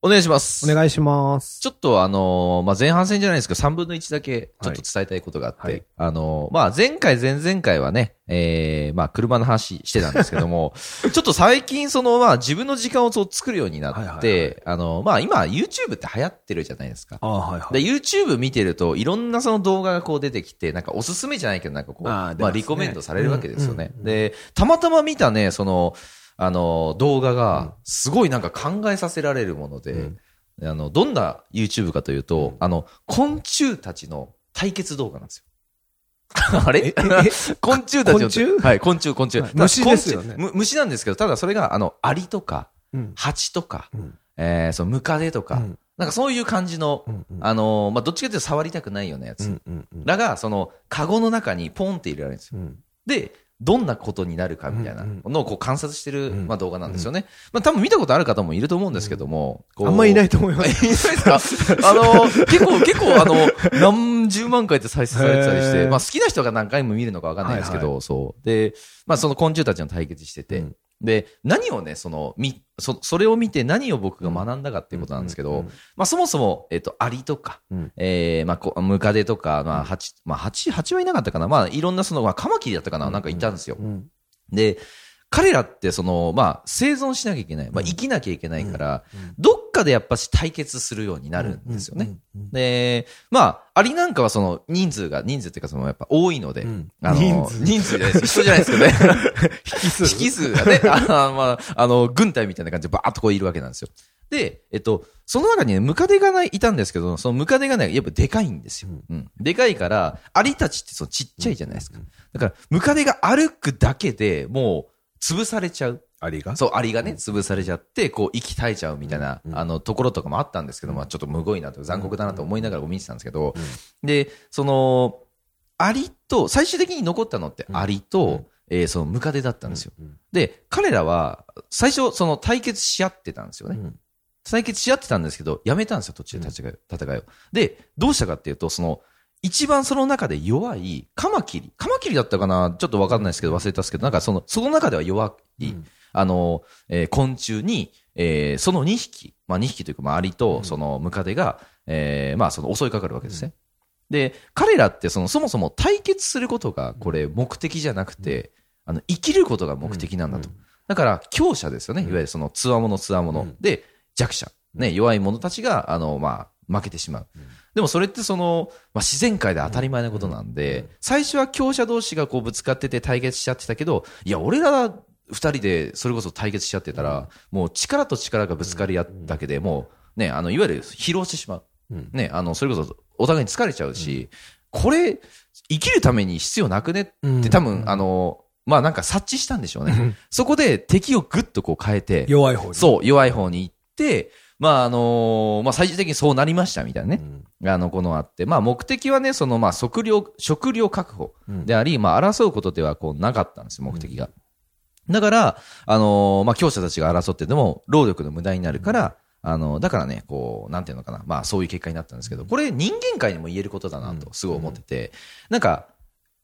お願いします。お願いします。ちょっとあのーまあ、前半戦じゃないですけど、3分の1だけちょっと伝えたいことがあって、はいはいあのーまあ、前回、前々回はね、えー、まあ、車の話してたんですけども、ちょっと最近、その、まあ、自分の時間をそう作るようになって、はいはいはいあのーまあ、今、YouTube って流行ってるじゃないですか。あはいはで、YouTube 見てると、いろんなその動画がこう出てきて、なんかおすすめじゃないけど、なんかこう、まあ、あー出ますねリコメントされるわけですよね。うんうんうんで、たまたま見たね、その、あの、動画が、すごいなんか考えさせられるもので、うん。あの、どんな YouTube かというと、あの、昆虫たちの対決動画なんですよ。あれ？昆虫たちの。昆虫？はい、昆虫、昆虫。はい。虫ですよね。虫なんですけど、ただそれが、あの、アリとか、うん。蜂とか、うん。えー、そのムカデとか、うん。なんかそういう感じの、うんうん。あのーまあ、どっちかというと触りたくないようなやつ。うんうんうん。らが、その、カゴの中にポンって入れられるんですよ。うん。で、どんなことになるかみたいなうんのをこう観察してる、うんまあ、動画なんですよね。まあ、多分見たことある方もいると思うんですけども。あんまいないと思いま いないす。ですか？あの、結構、結構、あの、何十万回って再生されてたりして、まあ好きな人が何回も見るのかわかんないですけど、はいそう。で、まあその昆虫たちの対決してて、うんで、何をね、その、み、そ、それを見て何を僕が学んだかっていうことなんですけど、まあそもそも、えっ、と、アリとか、うん。えー、まあこ、ムカデとか、まあ、ハチ、まあ、ハチ、ハチはいなかったかな。まあ、いろんなその、まあ、カマキリだったかな、なんかいたんですよ。うん。で、彼らってその、まあ、生存しなきゃいけない。まあ、生きなきゃいけないから、うんどっかでやっぱし対決するようになるんですよね。で、まあ、アリなんかはその人数が、人数っていうかそのやっぱ多いので、うんあの、人数です。人じゃないですけどね。引数引数がね、あまあ、あの、軍隊みたいな感じでバーッとこういるわけなんですよ。で、えっと、その中にね、ムカデがない、いたんですけど、そのムカデがね、やっぱでかいんですよ。うん。でかいから、アリたちってそのちっちゃいじゃないですか。だから、ムカデが歩くだけでもう、潰されちゃう。アリが？そう、アリがね、潰されちゃって、こう、息絶えちゃうみたいな、うんあの、ところとかもあったんですけど、まあ、ちょっとむごいなと、残酷だなと思いながら見てたんですけど、で、その、アリと、最終的に残ったのってアリと、うんえーそのムカデだったんですよ。うんで、彼らは、最初、その対決し合ってたんですよね。うん対決し合ってたんですけど、やめたんですよ、途中で戦い戦いを。で、どうしたかっていうと、その、一番その中で弱い、カマキリ。カマキリだったかな？ちょっとわかんないですけど、忘れたんですけど、なんかその、その中では弱い、うんあの、えー昆虫に、えーその2匹、まあ2匹というか、まあアリとそのムカデが、えーまあその襲いかかるわけですね。で、彼らってその、そもそも対決することが、これ目的じゃなくて、あの、生きることが目的なんだと。だから、強者ですよね。いわゆるその、つわものつわもの。うんで、弱者。ね、弱い者たちが、あの、まあ、負けてしまう。でもそれってその、まあ、自然界で当たり前なことなんで、最初は強者同士がこうぶつかってて対決しちゃってたけど、いや、俺ら二人でそれこそ対決しちゃってたら、もう力と力がぶつかり合っただけでもう、ね、あの、いわゆる疲労してしまう。うん。ね、あの、それこそお互いに疲れちゃうし、これ、生きるために必要なくね？って多分、あの、まあなんか察知したんでしょうね。そこで敵をぐっとこう変えて、弱い方に。そう、弱い方に行って、まああのまあ最終的にそうなりましたみたいなね。うんあの、このあって。まあ目的はね、そのまあ食料、食料確保うんであり、まあ争うことではこうなかったんですよ、目的が。だから、あのまあ強者たちが争ってでも労力の無駄になるから、あの、だからね、こう、なんていうのかな。まあそういう結果になったんですけど、これ人間界にも言えることだなと、すごい思ってて、なんか、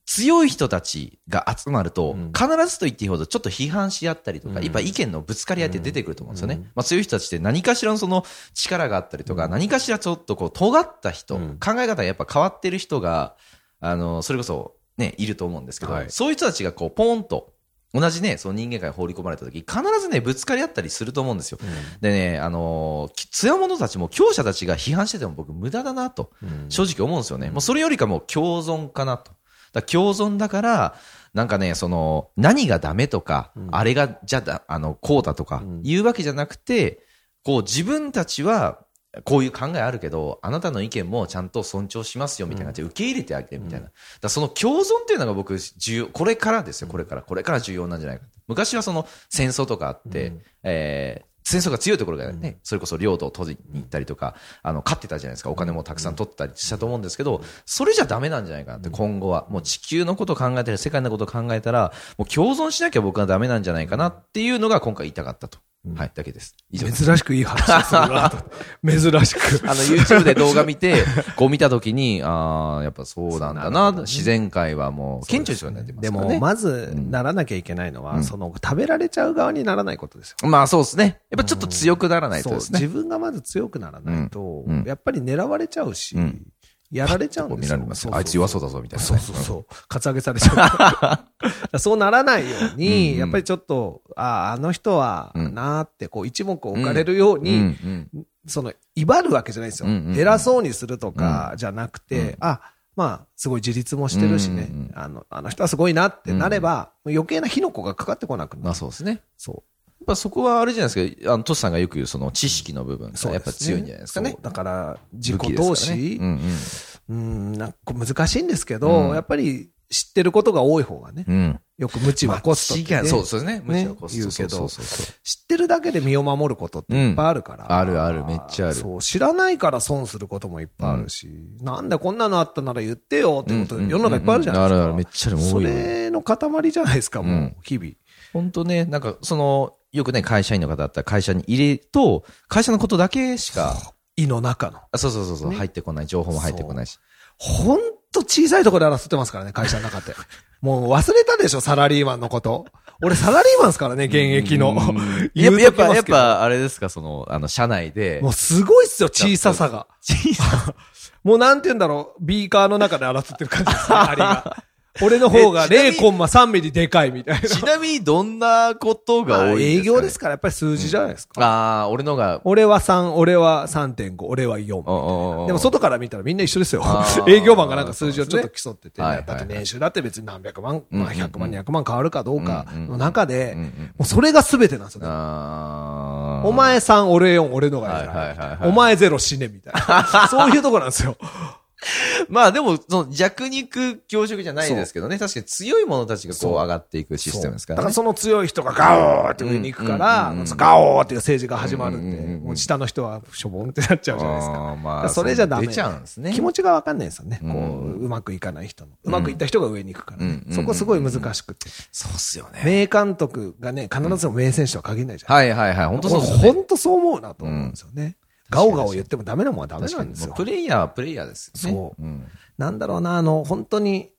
強い人たちが集まるとうん、必ずと言っていいほどちょっと批判し合ったりとか、うん。やっぱ意見のぶつかり合いって出てくると思うんですよね。うん。まあ強い人たちって何かしらのその力があったりとか、何かしらちょっとこう尖った人、うん。考え方がやっぱ変わってる人が、あの、それこそね、いると思うんですけど、はい。そういう人たちがこうポーンと、同じね、その人間界に放り込まれた時、必ずね、ぶつかり合ったりすると思うんですよ。でね、あのー、つや者たちも強者たちが批判してても僕無駄だなと、うん。正直思うんですよね。もうそれよりかもう共存かなと。だ共存だから、なんかね、その、何がダメとか、うんあれが、じゃだ、あの、こうだとかうん、言うわけじゃなくて、こう自分たちは、こういう考えあるけど、あなたの意見もちゃんと尊重しますよみたいな感じで受け入れてあげてみたいな。だその共存っていうのが僕重要、これからですよ、これから。これから重要なんじゃないか。昔はその戦争とかあって、うんえー戦争が強いところがね、それこそ領土を取りに行ったりとか、あの、勝ってたじゃないですか。お金もたくさん取ったりしたと思うんですけど、それじゃダメなんじゃないかなって、今後は。もう地球のことを考えたり、世界のことを考えたら、もう共存しなきゃ僕はダメなんじゃないかなっていうのが今回言いたかったと。はい、だけです。以上です。珍しくいい話をするなと。珍しく。あの、YouTube で動画見て、こう見たときに、ああ、やっぱそうなんだな、そう自然界はもう、顕著にそうなってますね。も、まず、ならなきゃいけないのは、うんその、食べられちゃう側にならないことですよ。まあそうですね。やっぱちょっと強くならないとですね。自分がまず強くならないと、うんうんやっぱり狙われちゃうし、うんやられちゃうんですよ。見られますよ。あいつ弱そうだぞ、みたいなね。そうそうそう。カツアゲされちゃう。そうならないように、うんうんやっぱりちょっと、ああ、あの人は、うんなーって、こう、一目置かれるよううん。に、うんその、威張るわけじゃないですよ。うんうんうん偉そうにするとか、じゃなくて、うんあ、まあ、すごい自立もしてるしね、うんうんうんあの、あの人はすごいなってなれば、余計な火の粉がかかってこなくなる。まあそうですね。そう。やっぱそこはあれじゃないですか、あの、トシさんがよく言うその知識の部分がやっぱ強いんじゃないですかねそう。だから、自己投からね資、うんうん、なんか難しいんですけど、うんやっぱり知ってることが多い方がね、うん。うん。よく無知はコストってね、そうそうですね。無知はコスト言うけどそうそうそうそう知ってるだけで身を守ることっていっぱいあるから。うんあるあるめっちゃあるそう、知らないから損することもいっぱいあるし、なんでこんなのあったなら言ってよってこと、うん世の中いっぱいあるじゃないですか。うんうんあるあるめっちゃあるそ多いよれの塊じゃないですか、もう、うん日々。本当ね、なんかその、よくね、会社員の方だったら会社に入れると、会社のことだけしか、胃の中の。あそうそうそうそう、ね入ってこない、情報も入ってこないし。ほんと小さいところで争ってますからね、会社の中って。もう忘れたでしょ、サラリーマンのこと。俺サラリーマンですからね、現役の。やっぱ、やっぱ、やっぱ、ぱ、あれですか、その、あの、社内でも、うすごいっすよ、小ささが。もうなんて言うんだろう、ビーカーの中で争ってる感じですね、ありが。俺の方がえちなみに0コンマ3ミリでかいみたいな。ちなみにどんなことがまあ多いんですか、ね、営業ですから、やっぱり数字じゃないですか。ああ、俺のが、俺は3、俺は3.5、俺は4。おでも外から見たらみんな一緒ですよ営業マンがなんか数字をちょっと競ってて、ねだって年収だって別に何百万、うんまあ100万、200万変わるかどうかの中で、うんうんもうそれが全てなんですよね。お前3、俺4、俺のがはいはいはいはい偉い。お前0死ねみたいな。そういうとこなんですよ。まあでも、その弱肉強食じゃないですけどね。確かに強い者たちがこう上がっていくシステムですからね。だからその強い人がガオーって上に行くから、うんうんうんうんガオーっていう政治が始まるんで、うんうんうん下の人はしょぼんってなっちゃうじゃないですか。まあ、それじゃダメ。出ちゃうんですね。気持ちがわかんないですよね。こうんう、うまくいかない人の。うまくいった人が上に行くからねうんそこすごい難しくて。そうっすよね。名監督がね、必ず名選手とは限らないじゃん。はいはいはい。本当そうね。本当そう思うなと思うんですよね。ガオガオ言ってもダメなもんはダメなんですよ。プレイヤーはプレイヤーですよね。そううん。なんだろうな、あの、本当に、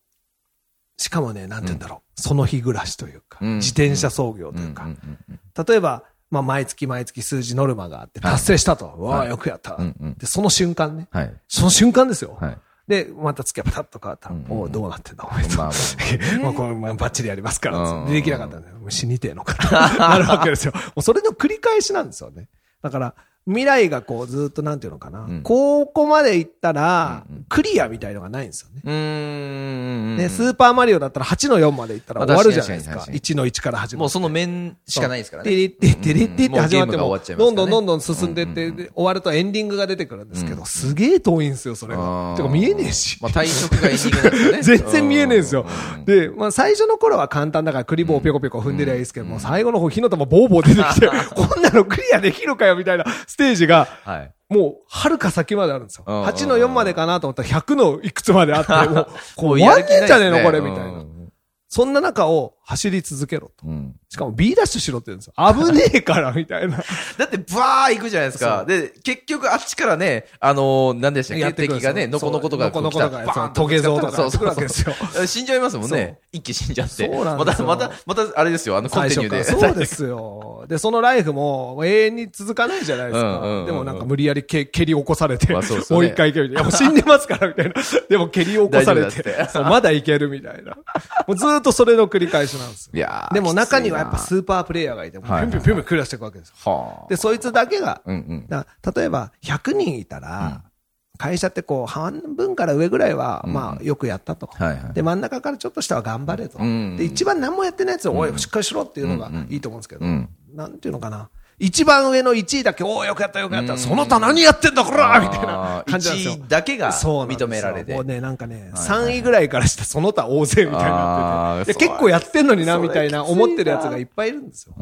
しかもね、なんて言うんだろう。その日暮らしというか、うん自転車操業というかうん、うんうん例えば、まあ、毎月毎月数字ノルマがあって達成したと。わあ、はいよくやった。うんうんで、その瞬間ね。はい。その瞬間ですよ。はい。で、また月がパタッと変わったら、うんうんおうどうなってんだ、お前と。まあまあまあ、これ、まあ、バッチリやりますからうんうんできなかったんだよ。死にてえのかな。なるわけですよ。もうそれの繰り返しなんですよね。だから、未来がこう、ずっとなんていうのかな。んここまで行ったらクリアみたいのがないんですよね。うーん。ね、スーパーマリオだったら8の4まで行ったらまあ終わるじゃないですか。確かに確か1の1から始まる。もうその面しかないですからね。テリッテテリッテって始まっても、どんどんどんどん進んでって、で終わるとエンディングが出てくるんですけど、すげえ遠いんですよ、それあが。ーてか見えねえし。まあ退職がエンディングなんですよね。全然見えねえんですよう。んで、まあ最初の頃は簡単だからクリボーをぴょこぴょこ踏んでりゃいいですけども、最後の方火の玉ボーボー出てきて、こんなのクリアできるかよみたいなステージが、はい。もう、遥か先まであるんですよ。うん8の4までかなと思ったら100のいくつまであって、もう、こう、終やわんねえんじゃねえのこれ、みたいなう。んそんな中を走り続けろと。うん。しかも B ダッシュしろって言うんですよ。危ねえから、みたいな。だって、バー行くじゃないですか。で、結局あっちからね、あのー、何でしたっけ？敵がね、のこのことがそうのこのことが、そうバーンとトゲゾウとかそうそうやってくるわけですよ。そう。死んじゃいますもんね。一気死んじゃって。そうなんですよまた、また、また、あれですよ、あの、コンティニューで。そうですよ。で、そのライフも永遠に続かないじゃないですか。でもなんか無理やりけ蹴り起こされて、もう一回行けるみたいな。いや、もう死んでますから、みたいな。でも蹴り起こされて、まだいけるみたいな。もうずーっとそれの繰り返しなんですよ。いやーでも中にはやっぱスーパープレイヤーがいて、ピュンピュンピュンピュンクリアしていくわけですよ。で、そいつだけが、うんうん。だ例えば100人いたら、会社ってこう半分から上ぐらいは、うんまあよくやったと。で、真ん中からちょっと下は頑張れと。うんで、一番何もやってないやつを、おい、うんしっかりしろっていうのがいいと思うんですけど、うんなんていうのかな。一番上の1位だけ、おお、よくやったよくやった。うんその他何やってんだ、こらみたいな感じなんですよ。1位だけが認められて。もうね、なんかね、はいはい3位ぐらいからしたその他大勢みたいになってて。結構やってんのにな、みたいな思ってるやつがいっぱいいるんですよ。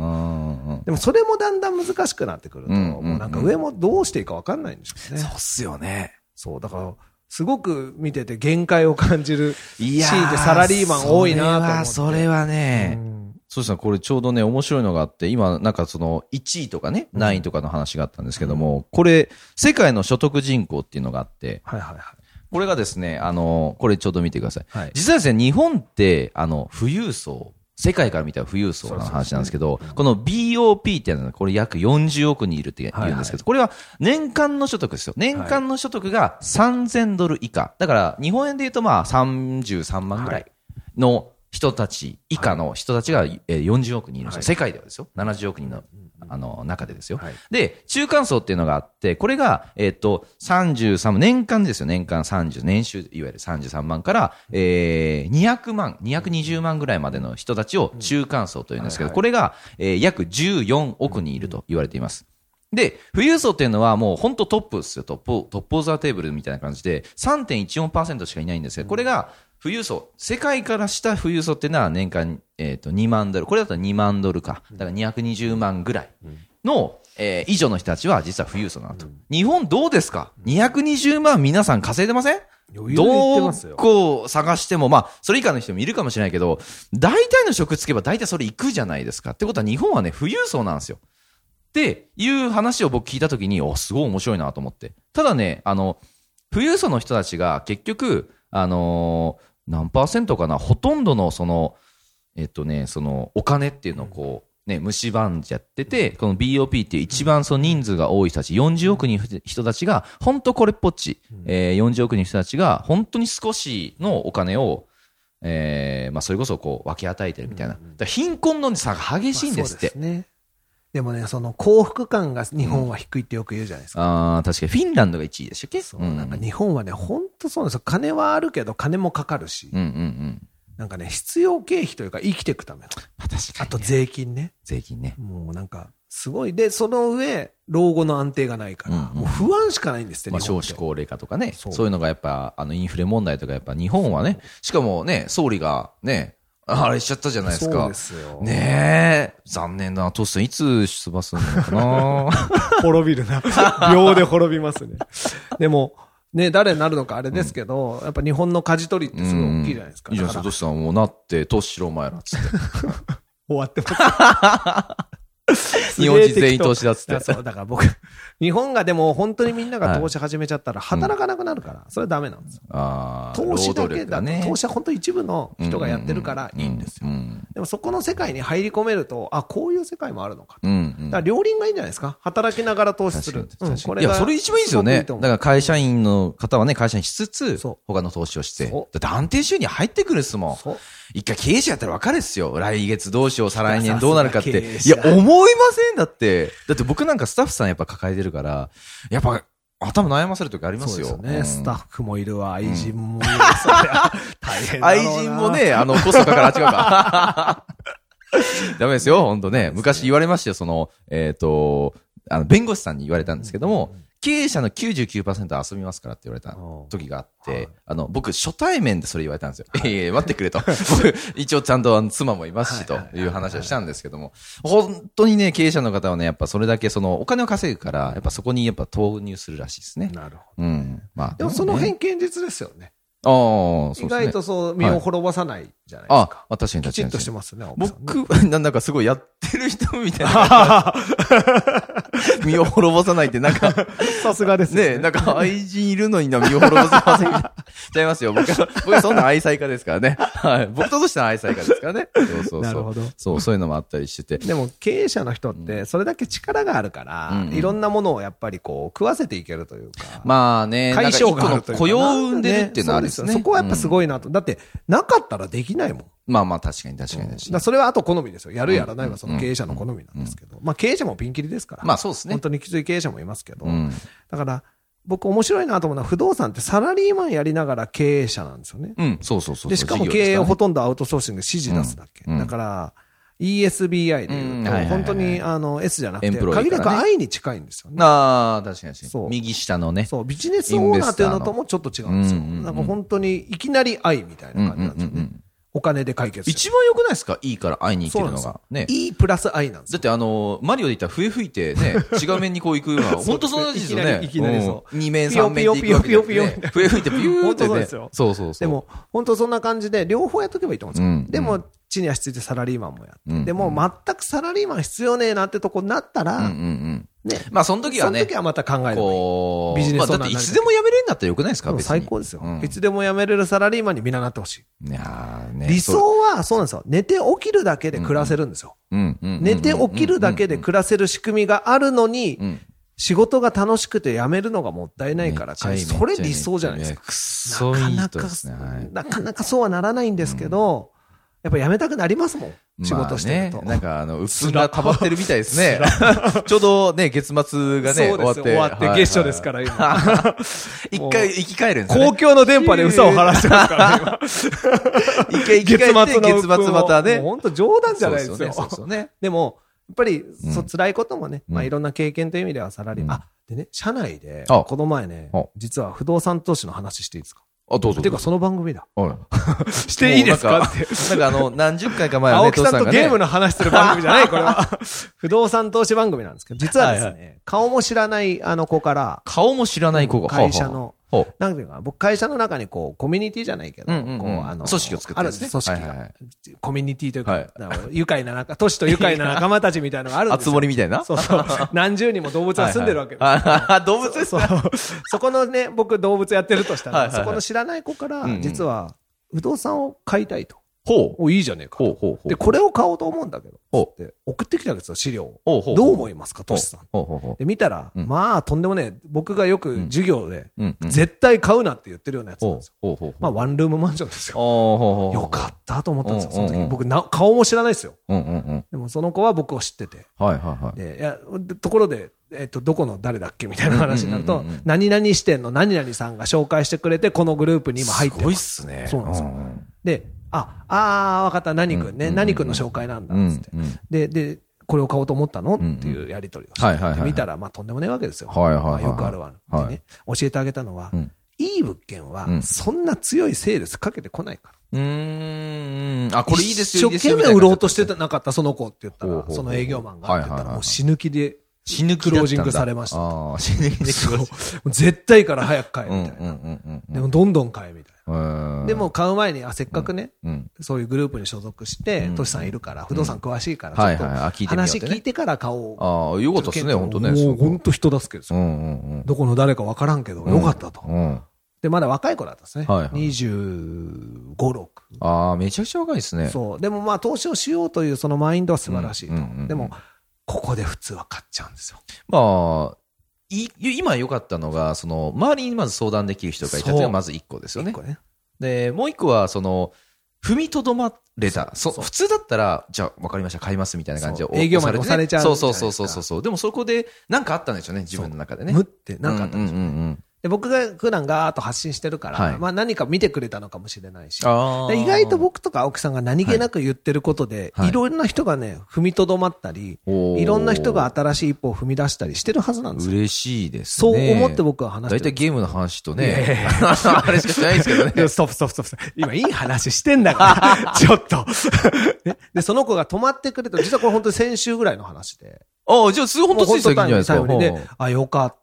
でもそれもだんだん難しくなってくると、もうなんか上もどうしていいかわかんないんでしょうね。そうっすよね。そう、だから、すごく見てて限界を感じるシいやーンでサラリーマン多いなと思って。それは、それはね、うんそうですね、これちょうどね、面白いのがあって、今、なんかその、1位とかね、何位とかの話があったんですけども、これ、世界の所得人口っていうのがあって、はいはいはい。これがですね、あの、これちょっと見てください。はい実はですね、日本って、あの、富裕層、世界から見たら富裕層の話なんですけど、この BOP っていうのは、これ約40億人いるって言うんですけど、これは年間の所得ですよ。年間の所得が3000ドル以下。だから、日本円で言うとまあ33万ぐらいの人たち以下の人たちがえー40億人いるんですよ。はい世界ではですよ。70億人の、あの、中でですよ。はいで、中間層っていうのがあって、これが、えっ、と、33万、年間ですよ。年間30、年収、いわゆる33万から、えー、200万、220万ぐらいまでの人たちを中間層というんですけど、これが、えー約14億人いると言われています。で、富裕層っていうのはもう本当トップですよ。トップ、 Top of the Table みたいな感じで、3.14%しかいないんですよ。これが、富裕層、世界からした富裕層っていうのは年間、えっ、と、2万ドル。これだと2万ドルか。だから220万ぐらいの、えー以上の人たちは実は富裕層なのと。日本どうですか ?220 万皆さん稼いでません？余裕で言ってど。こ探しても、まあ、それ以下の人もいるかもしれないけど、大体の職つけば大体それ行くじゃないですか。ってことは日本はね、富裕層なんですよ。っていう話を僕聞いたときに、お、すごい面白いなと思って。ただね、あの、富裕層の人たちが結局、あのー何パーセントかな、ほとんどのその、えっとね、その、お金っていうのをこう、ね、蝕んじゃってて、この BOP っていう一番その人数が多い人たち、40億人の人たちが、本当これっぽっち、えー40億人の人たちが、本当に少しのお金を、えーまあ、それこそこう分け与えてるみたいな。貧困の差が激しいんですって。まあね。でもね、その幸福感が日本は低いってよく言うじゃないですか。ああ、確かにフィンランドが1位でしたっけ？そう、なんか日本はね、本当そうなんですよ。金はあるけど、金もかかるし、うんうんうん。なんかね、必要経費というか生きていくための。まあ、確かに、ね。あと税金ね。税金ね。もうなんか、すごい。で、その上、老後の安定がないから、うんうんもう不安しかないんですって、まあ、少子高齢化とかね。そそうういうのがやっぱ、あの、インフレ問題とかやっぱ日本はね、しかもね、総理がね、あれしちゃったじゃないですかそうで。すよ。ねえ。残念だな。トシさんいつ出馬するのかな 滅びるな。秒で滅びますね。でも、ね、誰になるのかあれですけど、やっぱ日本の舵取りってすごい大きいじゃないですか。いいじゃないですか。トシさんもうなって、トシしろお前らっつって。終わってます。日本人全員投資だっつってだから僕、日本がでも本当にみんなが投資始めちゃったら働かなくなるから、それはダメなんですよ。ああ。投資だけだね。投資は本当一部の人がやってるからいいんですよ。でもそこの世界に入り込めると、あ、こういう世界もあるのか。うんうんだから両輪がいいんじゃないですか？働きながら投資する。うんこれがいや、それ一番いいですよね。だから会社員の方はね、会社にしつつ他の投資をして。だって安定収入入ってくるっすもん。一回経営者やったら分かるっすよ。来月どうしよう、再来年どうなるかって。いや、思いません？だって。だって僕なんかスタッフさんやっぱ抱えてるから、やっぱ頭悩ませる時ありますよ。そうですよね、うんスタッフもいるわ、愛人もいるわ、大変愛な人も。ね、あの、コストかかる、あ、違うか。ダメですよ、本当ね。昔言われましたよ、その、えっ、と、あの、弁護士さんに言われたんですけども、経営者の99%は遊びますからって言われた時があって、はいあの、僕、初対面でそれ言われたんですよ。いやいや、待ってくれと。僕、一応ちゃんとあの妻もいますし、という話をしたんですけども、本当にね、経営者の方はね、やっぱそれだけその、お金を稼ぐから、やっぱそこにやっぱ投入するらしいですね。なるほうん。まあ。ど。でもそのね辺現実ですよね。ああ、そうです意ね。外とそう、身を滅ぼさないじゃないですあか。、あ確かに確かに。きちっとしてますね、僕、なんだかすごいやってる人みたいな。身を滅ぼさないって、なんか、さすがですね、なんか愛人いるのにな、身を滅ぼせません。ちゃいますよ。僕は、僕はそんな愛妻家ですからね。はい。僕としては愛妻家ですからね。そうそうそう。なるほどそう、そういうのもあったりしてて。でも経営者の人って、それだけ力があるから、いろんなものをやっぱりこう、食わせていけるというか。まあね、解消があるというか雇用を生んでるっていうのはあるんですね。そこはやっぱすい。ごいなと。だって、なかったらできないもん。まあまあ確かに確かに確だかかに。らそれはあと好みですよ。やるやらないはその経営者の好みなんですけど。まあ経営者もピンキリですから。まあそうですね本。当にきつい経営者もいますけど。うん。だから、僕面白いなと思うのは、不動産ってサラリーマンやりながら経営者なんですよね。うん、そうそうそう。で、しかも経営をほとんどアウトソーシングで指示出すだけ。だから、ESBI でいうと、本当にあの S じゃなくて、限りなくからね愛に近いんですよね。ああ、確かに確かそうに。右下のね。そう、ビジネスオーナーというのともちょっと違うんですよ。なんか本当にいきなり愛みたいな感じなんですよね。お金で解決一番良くないですか？いいから会いに行けるのが。ね。E プラス I なんですよ。だってあの、マリオで言ったら笛吹いてね、違う面にこう行くような、本当そんな感じですよね。いきなりそう二面三面で行くピヨピヨピヨ笛吹いてピューってね。そうそうそう。でも、本当そんな感じで、両方やっとけばいいと思うんですよ。うんでも、地に足ついてサラリーマンもやって。うんでも、全くサラリーマン必要ねえなってとこになったら、うんうんうん。ね。まあその時はねその時、はまた考えればいい。こう、ビジネスまあだっていつでも辞めれるんだったらよくないですか？最高ですよ、うんいつでも辞めれるサラリーマンにみんななってほしい。いやーね理想は、そうなんですよ。寝て起きるだけで暮らせるんですよ。寝て起きるだけで暮らせる仕組みがあるのに、うん仕事が楽しくて辞めるのがもったいないから、それ理想じゃないですか。くっそいい人ですね。はいなかなかそうはならないんですけど、やっぱ辞めたくなりますもん。仕事してると。まあね、なんかあの、鬱憤が溜まってるみたいですね。ちょうどね、月末がね、終わって。終わって月初ですからら、今。一回生き返るんですよね。公共の電波で嘘を晴らしてますからね、一回生き返って、月末またね。本当冗談じゃないですよ。そうそうね。でも、やっぱり、うんそう、辛いこともね、まあうんいろんな経験という意味ではサラリーマン。うんあ、でね、社内で、あこの前ねあ、実は不動産投資の話していいですか？あ、どうぞ。ていうか、その番組だ。はい。していいですか？って。なんか、あの、何十回か前青木さんとゲームの話する番組じゃない、これは。不動産投資番組なんですけど、実はですはいね、顔も知らないあの子から、顔も知らない子が。会社の。なんていうかな、僕会社の中にこう、コミュニティじゃないけど、うんうんうん。こう、あの、組織を作ってあるんですね。組織が、はいはい。はいコミュニティというか、はい。愉快な仲、都市と愉快な仲間たちみたいなのがあるんですあつよ。森みたいな？そうそう。何十人も動物が住んでるわけです。はいはい。あ動物？ですそう。そこのね、僕動物やってるとしたら、はいはいはい。そこの知らない子から実は、不動産を買いたいと。ほう。お、いいじゃねえかと。ほうほうほう。で、これを買おうと思うんだけど、ほって送ってきたわけですよ、資料を。ほうほう。どう思いますか、トシさん。ほうほうほで、見たら、うんまあ、とんでもねえ、僕がよく授業で。絶対買うなって言ってるようなやつなんですよ。ほうほう。まあ、ワンルームマンションですよ。ほうほう。よかったと思ったんですよ、その時。僕な、顔も知らないですよ。うんうんうん。でも、その子は僕を知ってて。はいはいはい。で、いや、でところで、えっと、どこの誰だっけみたいな話になると何々支店の何々さんが紹介してくれて、このグループに今入ってすごいっます。すね。そうなんですよんで、あ、あー、わかった、何君ね、何君の紹介なんだ、うんつって。うん。で、で、これを買おうと思ったの？っていうやりとりをして。はいはいはいで見たら、まあ、とんでもないわけですよ。よくあるわ。はいでね、教えてあげたのはうん、いい物件はう、んそんな強いセールスかけてこないから。うーん。あ、これいいですよ、一生懸。命売ろうとしてた。なかった、その子って言ったら、その営業マンがもう死ぬ気で、死ぬ気クロージングされましたああ、死ぬ気でクロージング。もう絶対から早く買え、うんみたいな。でも、どんどん買え、みたいうんな。でも、、買う前に、あ、せっかくね、うん。そういうグループに所属してうん、トシさんいるから、不動産詳しいから、はいちょっと話聞いてから買おう。ああ、よかったっすね、本当ね。もう本当人助けですよ。どこの誰かわからんけど、よかったと。うん。で、まだ若い子だったんですね。はいはい25、6。ああ、めちゃくちゃ若いですね。そう。でもまあ、投資をしようというそのマインドは素晴らしいと。でも、ここで普通は買っちゃうんですよ。まあ、い今良かったのが、その、周りにまず相談できる人がいたというのがまず一個ですよね。ね。で、もう一個は、その、踏みとどまれた。そ普通だったら、じゃあ、わかりました、買いますみたいな感じでそう営業マンに押押されちゃうそうそうそうそうそう。でもそこで、なんかあったんでしょうね、自分の中でね。むってなんかあったんでしょうね。うんうんうんで僕が普段ガーッと発信してるから、はいまあ何か見てくれたのかもしれないし。意外と僕とか青木さんが何気なく言ってることで、はいい、ろんな人がね、踏みとどまったり、おーいろんな人が新しい一歩を踏み出したりしてるはずなんですよ。嬉しいですそうね。思って僕は話してる大体ゲームの話とね、あれしかしないですけどね。ストップストップストップ。今いい話してんだから、ちょっと、ね。で、その子が止まってくれた、実はこれ本当に先週ぐらいの話で。ああ、じゃあ、す本当つい最近じゃないですか。あ、よかった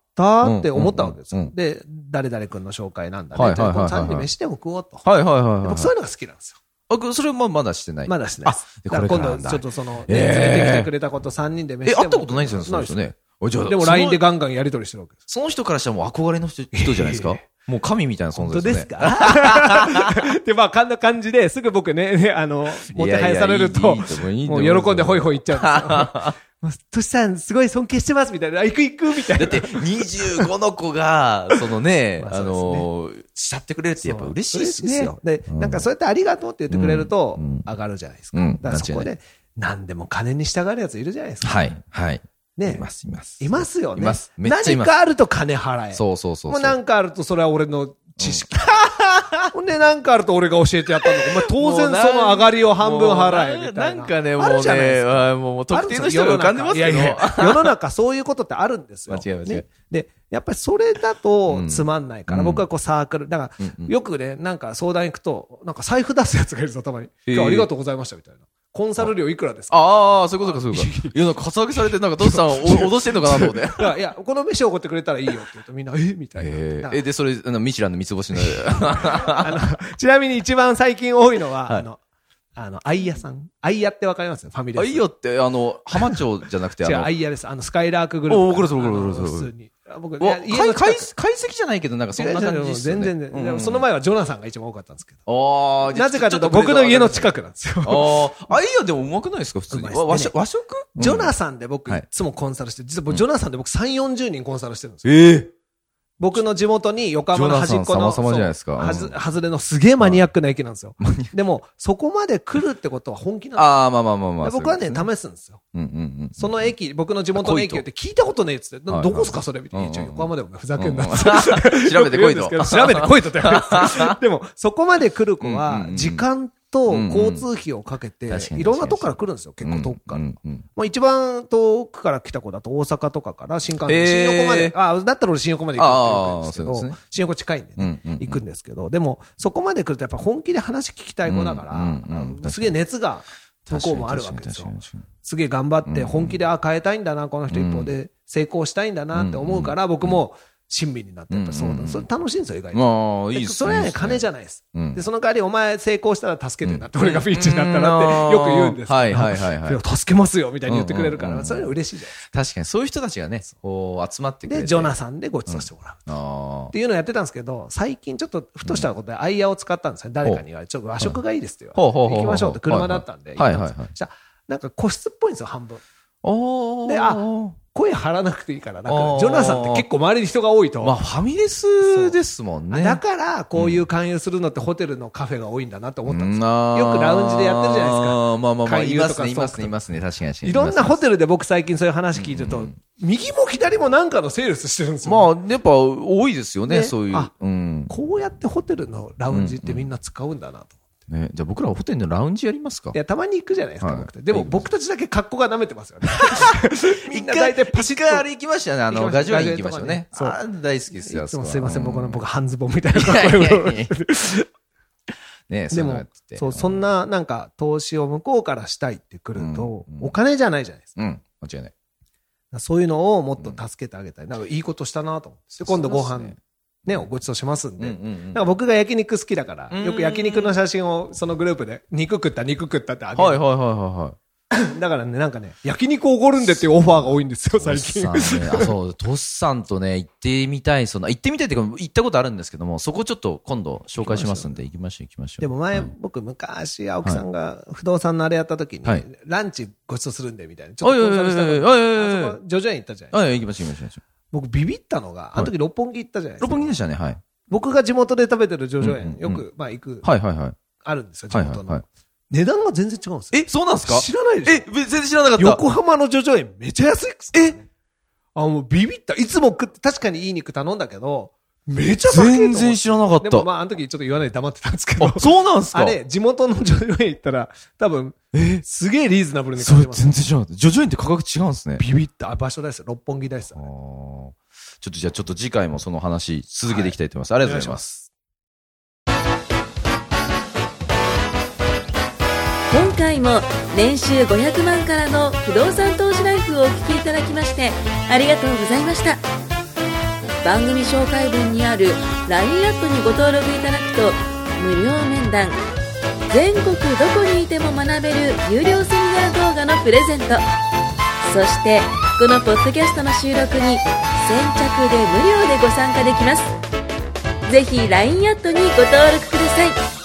って思ったわけですよ。で、誰々君の紹介なんだね。はいはいはいはいじゃあこの3人飯でも食おうと。はいはいはいはい。僕そういうのが好きなんですよ。あ、それもまだしてない。まだしてないです。あでだからこれからなんだ今度ちょっとその、連れてきてくれたこと3人で飯え、でも会ったことないんですよね、その人ないね。おじゃあでも LINE でガンガンやり取りしてるわけです。その人からしたらもう憧れの人人じゃないですか？もう神みたいな存在でね。本当ですすか？で、まあ、こんな感じですぐ僕ね、ねあの、もてはやされるとも思うう喜んでホイホイ言っちゃうんですよ。トシさん、すごい尊敬してますみたいな。あ行く行くみたいな。だって、25の子が、そのね、まああの、慕ってくれるってやっぱ嬉しいですね。よ。で、うんなんかそうやってありがとうって言ってくれると上がるじゃないですか。うんだからそこで、何でも金に従うやついるじゃないですか。はい、はい。ねいます、います。いますよね。います。めっちゃい何ます。かあると金払え。そうそうそう。もうなんかあるとそれは俺の知識。ほんで、なんかあると俺が教えてやったんだお前当然その上がりを半分払え、みたいな。なんかね、もうね、あもう特定の人が浮かんでますけど。いやいや世の中そういうことってあるんですよ。間違い間違いねで、やっぱりそれだとうんつまんないから、うん僕はこうサークル、だから、よくね、なんか相談行くと、なんか財布出すやつがいるぞ、たまに。今日ありがとうございました、みたいな。コンサル料いくらですか？ああ、そういうことか、そういうことか。いや、なんか、カツアゲされて、なんか、トシさんを脅してんのかなと思って。いや、いや、この飯をおごってくれたらいいよって言うとみんな、え？みたいな。え、で、それ、あのミシュランの三つ星の。あの、ちなみに一番最近多いのは、はいあの、あの、アイヤさん。アイヤってわかります？ファミレス。あ、いいよって、あの、浜町じゃなくて、あ 違う、のア、イヤです。あの、スカイラークグループ。おわかるわかるわかる普通に。あ僕、い解解解析じゃないけど、なんか、そんな感じですよね。全然全然。うんその前はジョナサンが一番多かったんですけど。なぜかというと、僕の家の近く。くなんですよ。ああ、あ、いいよ、でもうまくないですか、普通に。ねわ和食？ジョナス。サンで僕はいいつもコンサルして、実は僕ジョナサンで僕3、40人コンサルしてるんですよ。ええ。僕の地元に横浜の端っこの、様々じゃないですかはずうん外れのすげえマニアックな駅なんですよ。でも、そこまで来るってことは本気なんですよああ、まあまあまあまあ。で僕はね、試すんですよ。とですねうんうんうん。その駅、僕の地元の駅って聞いたことねえっつって、はいどこっすかそれみたいな。横浜でもねふざけんな。調べてこいと 調べてこいとって。でも、そこまで来る子はう、ん時間と交通費をかけていろんなとこから来るんですよ、結構遠くから。うんうん。うんもう一番遠くから来た子だと大阪とかから新幹線、新横まで、あ、だったら俺新横まで行くんですけど新横近いんでね、行くんですけど、でも、そこまで来るとやっぱ本気で話聞きたい子だから、すげえ熱が向こうもあるわけですよ。すげえ頑張って、うん本気で、あ、変えたいんだな、この人一方で成功したいんだなって思うから、僕も親身になって、やっぱそうだ。うんうんうんそれ楽しいんですよ、意外と。まあ、いい。それはね、金じゃゃないです。うんで、その代わりお前成功したら助けてなって、俺がピンチになったらってよく言うんですけどはいはいはい助けますよ、みたいに言ってくれるから、うんうんうんそれは嬉しいじゃないです確かに、そういう人たちがね、こう、集まってくれて。か。で、ジョナサンでご馳走してもらう。あっていうのをやってたんですけど、最近ちょっとふとしたことでアイヤーを使ったんですよ。誰かに言われて、ちょっと和食がいいですって言われて。ほう行きましょうって車だったんで。はいはい行ったんですよそしたらなんか個室っぽいんですよ、半分。であ声張らなくていいから、なんかジョナサンって結構周りに人が多いと。まあ、ファミレスですもんね。あだから、こういう勧誘するのってホテルのカフェが多いんだなと思ったんですよ。よよくラウンジでやってるじゃないですかまあまあまあ、い勧誘とかますね、いますね、いますね、確かに。いろんなホテル。ルで僕最近そういう話聞いてると、右も左もなんかのセールスしてるんですよ。まあ、やっぱ多いですよね、ねそういうあ。うん。こうやってホテルのラウンジってみんな使うんだなと。ね、じゃあ僕らホテルのラウンジやりますか？いや、たまに行くじゃないですか、はい僕って。でも僕たちだけ格好が舐めてますよね。みんな大体パシッと。一回あれ行きましたよね、あの、行きましたガジュアイン行きましたよね。ガジ大好きですよ、いつもすいません、僕の僕は。半ズボンみたいな格いやい好でやいやいや ね、でもそうそんな、なんか、投資を向こうからしたいってくると、うんお金じゃないじゃないですか。うん、間違いない。そういうのをもっと助けてあげたい。なんかいいことしたなと思って。で今度ご飯そうですねね、ご馳走しますんで。うんうんうんなんか僕が焼肉好きだから、うんよく焼肉の写真をそのグループで、肉食った、肉食ったってあげる。はいはいはいはいはい。だからね、なんかね、焼肉おごるんでっていうオファーが多いんですよ、最近。ね、あ、そう、トシさんとね、行ってみたい、その、行ってみたいっていうか、行ったことあるんですけども、そこちょっと今度紹介しますんで、行きましょう行きましょう。でも前、はい僕昔、青木さんが不動産のあれやった時に、はいランチご馳走するんでみたいな。ちょっとあそこ、徐々に行ったじゃないはい、行きましょう行きましょう。僕ビビったのが、あの時六本木行ったじゃないですか。六本木でしたね、はい。僕が地元で食べてる叙々苑、うんうんうんよく、まあ行く、はいはいはい。あるんですよ、地元の。はい。値段が全然違うんですよ。え、そうなんですか？知らないでしょえ、全然知らなかった。横浜の叙々苑めちゃ安いっすえ？あ、もうビビった。いつも食って、確かにいい肉頼んだけど、めちゃ高い全然知らなかった。でもまあ、あの時ちょっと言わないで黙ってたんですけどあ、、そうなんですか？あれ、地元の叙々苑行ったら、多分、え？すげえリーズナブルにそれ感じます。全然知らなかった。ジョジョ園って価格違うんですね。ビビった。あ場所です。六本木ですあ。ーちょっとじゃあちょっと次回もその話続けていきたいと思います。ありがとうございます。今回も年収500万からの不動産投資ライフをお聞きいただきましてありがとうございました番組紹介文にある LINE アットにご登録いただくと無料面談全国どこにいても学べる有料セミナー動画のプレゼントそしてこのポッドキャストの収録に先着で無料でご参加できます。ぜひ LINE アットにご登録ください。